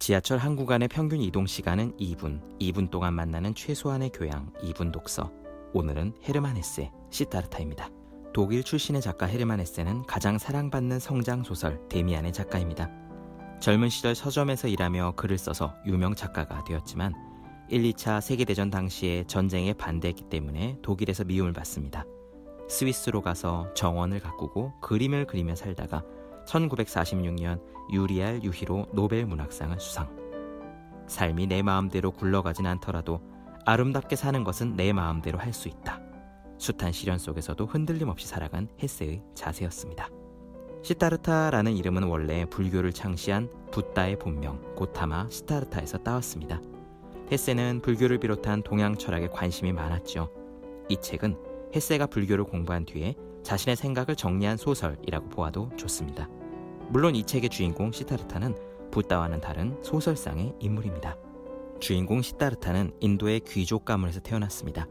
지하철 한 구간의 평균 이동 시간은 2분, 2분 동안 만나는 최소한의 교양, 2분 독서. 오늘은 헤르만 헤세, 시타르타입니다. 독일 출신의 작가 헤르만 헤세는 가장 사랑받는 성장 소설 데미안의 작가입니다. 젊은 시절 서점에서 일하며 글을 써서 유명 작가가 되었지만 1, 2차 세계대전 당시에 전쟁에 반대했기 때문에 독일에서 미움을 받습니다. 스위스로 가서 정원을 가꾸고 그림을 그리며 살다가 1946년 유리알 유희로 노벨 문학상을 수상. 삶이 내 마음대로 굴러가진 않더라도 아름답게 사는 것은 내 마음대로 할 수 있다. 숱한 시련 속에서도 흔들림 없이 살아간 헤세의 자세였습니다. 시타르타라는 이름은 원래 불교를 창시한 붓다의 본명 고타마 시타르타에서 따왔습니다. 헤세는 불교를 비롯한 동양 철학에 관심이 많았죠. 이 책은 헤세가 불교를 공부한 뒤에 자신의 생각을 정리한 소설이라고 보아도 좋습니다. 물론 이 책의 주인공 시타르타는 붓다와는 다른 소설상의 인물입니다. 주인공 시타르타는 인도의 귀족 가문에서 태어났습니다.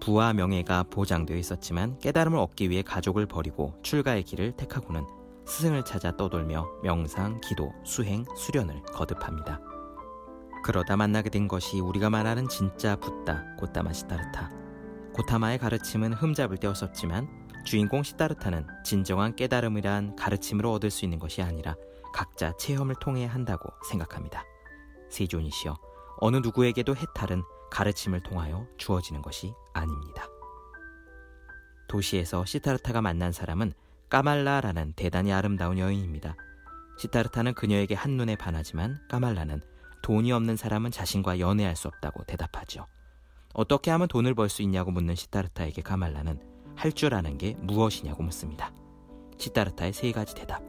부와 명예가 보장되어 있었지만 깨달음을 얻기 위해 가족을 버리고 출가의 길을 택하고는 스승을 찾아 떠돌며 명상, 기도, 수행, 수련을 거듭합니다. 그러다 만나게 된 것이 우리가 말하는 진짜 붓다, 고타마 시타르타. 고타마의 가르침은 흠잡을 데 없었지만 주인공 시타르타는 진정한 깨달음이란 가르침으로 얻을 수 있는 것이 아니라 각자 체험을 통해 한다고 생각합니다. 세존이시여, 어느 누구에게도 해탈은 가르침을 통하여 주어지는 것이 아닙니다. 도시에서 시타르타가 만난 사람은 까말라라는 대단히 아름다운 여인입니다. 시타르타는 그녀에게 한눈에 반하지만 까말라는 돈이 없는 사람은 자신과 연애할 수 없다고 대답하죠. 어떻게 하면 돈을 벌 수 있냐고 묻는 시타르타에게 까말라는 할 줄 아는 게 무엇이냐고 묻습니다. 시타르타의 세 가지 대답.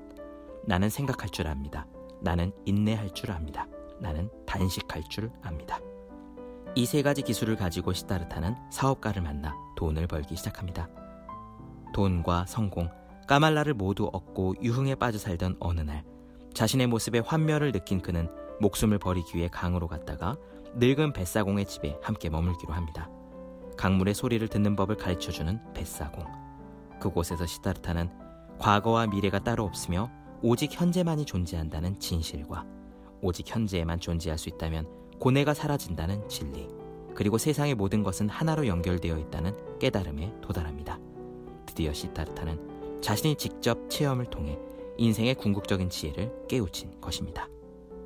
나는 생각할 줄 압니다. 나는 인내할 줄 압니다. 나는 단식할 줄 압니다. 이 세 가지 기술을 가지고 시타르타는 사업가를 만나 돈을 벌기 시작합니다. 돈과 성공, 까말라를 모두 얻고 유흥에 빠져 살던 어느 날 자신의 모습에 환멸을 느낀 그는 목숨을 버리기 위해 강으로 갔다가 늙은 뱃사공의 집에 함께 머물기로 합니다. 강물의 소리를 듣는 법을 가르쳐주는 뱃사공. 그곳에서 시타르타는 과거와 미래가 따로 없으며 오직 현재만이 존재한다는 진실과 오직 현재에만 존재할 수 있다면 고뇌가 사라진다는 진리, 그리고 세상의 모든 것은 하나로 연결되어 있다는 깨달음에 도달합니다. 드디어 시타르타는 자신이 직접 체험을 통해 인생의 궁극적인 지혜를 깨우친 것입니다.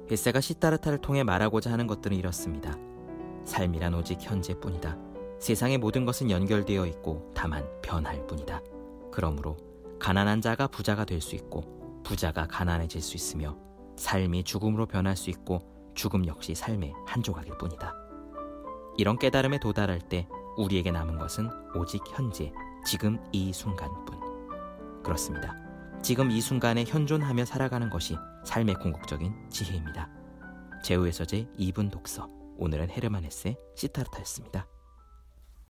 헬세가 시타르타를 통해 말하고자 하는 것들은 이렇습니다. 삶이란 오직 현재뿐이다. 세상의 모든 것은 연결되어 있고 다만 변할 뿐이다. 그러므로 가난한 자가 부자가 될 수 있고 부자가 가난해질 수 있으며 삶이 죽음으로 변할 수 있고 죽음 역시 삶의 한 조각일 뿐이다. 이런 깨달음에 도달할 때 우리에게 남은 것은 오직 현재, 지금 이 순간뿐. 그렇습니다. 지금 이 순간에 현존하며 살아가는 것이 삶의 궁극적인 지혜입니다. 제우의 서재 2분 독서. 오늘은 헤르만 헤세 시타르타였습니다.